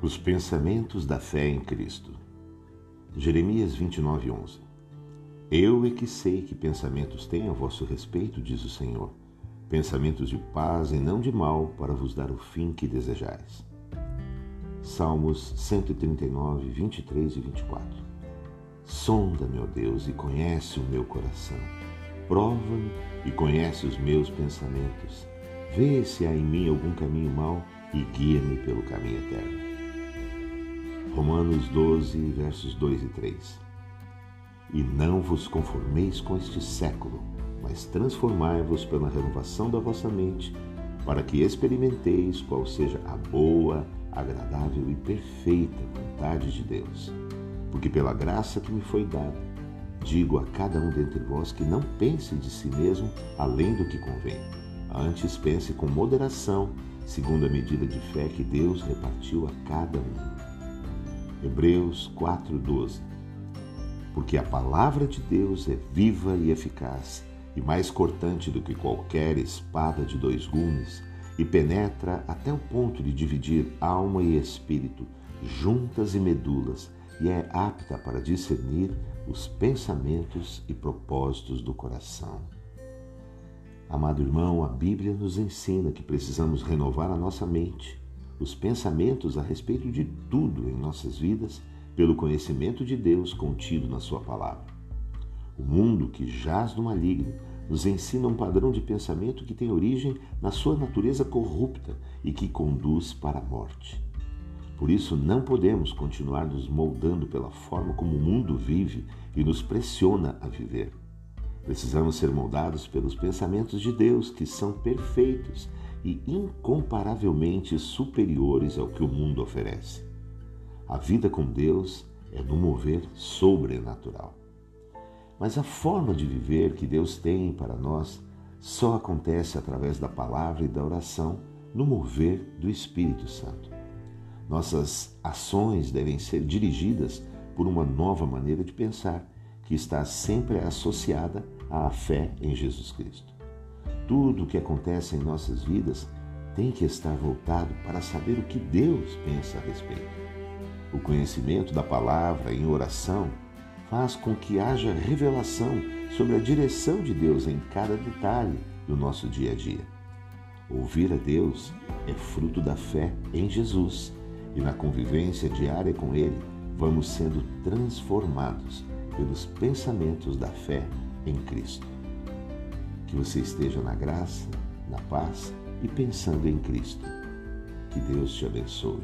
Os pensamentos da fé em Cristo. Jeremias 29:11. Eu é que sei que pensamentos tenho a vosso respeito, diz o Senhor, pensamentos de paz e não de mal, para vos dar o fim que desejais. Salmos 139, 23 e 24. Sonda, meu Deus, e conhece o meu coração. Prova-me e conhece os meus pensamentos. Vê se há em mim algum caminho mau e guia-me pelo caminho eterno. Romanos 12, versos 2 e 3. E não vos conformeis com este século, mas transformai-vos pela renovação da vossa mente, para que experimenteis qual seja a boa, agradável e perfeita vontade de Deus. Porque pela graça que me foi dada, digo a cada um dentre vós que não pense de si mesmo além do que convém. Antes pense com moderação, segundo a medida de fé que Deus repartiu a cada um. Hebreus 4:12. Porque a palavra de Deus é viva e eficaz, e mais cortante do que qualquer espada de dois gumes, e penetra até o ponto de dividir alma e espírito, juntas e medulas, e é apta para discernir os pensamentos e propósitos do coração. Amado irmão, a Bíblia nos ensina que precisamos renovar a nossa mente os pensamentos a respeito de tudo em nossas vidas pelo conhecimento de Deus contido na Sua palavra. O mundo que jaz no maligno nos ensina um padrão de pensamento que tem origem na sua natureza corrupta e que conduz para a morte. Por isso, não podemos continuar nos moldando pela forma como o mundo vive e nos pressiona a viver. Precisamos ser moldados pelos pensamentos de Deus, que são perfeitos e incomparavelmente superiores ao que o mundo oferece. A vida com Deus é no mover sobrenatural. Mas a forma de viver que Deus tem para nós só acontece através da palavra e da oração no mover do Espírito Santo. Nossas ações devem ser dirigidas por uma nova maneira de pensar, que está sempre associada à fé em Jesus Cristo. Tudo o que acontece em nossas vidas tem que estar voltado para saber o que Deus pensa a respeito. O conhecimento da palavra em oração faz com que haja revelação sobre a direção de Deus em cada detalhe do nosso dia a dia. Ouvir a Deus é fruto da fé em Jesus e na convivência diária com Ele vamos sendo transformados pelos pensamentos da fé em Cristo. Que você esteja na graça, na paz e pensando em Cristo. Que Deus te abençoe.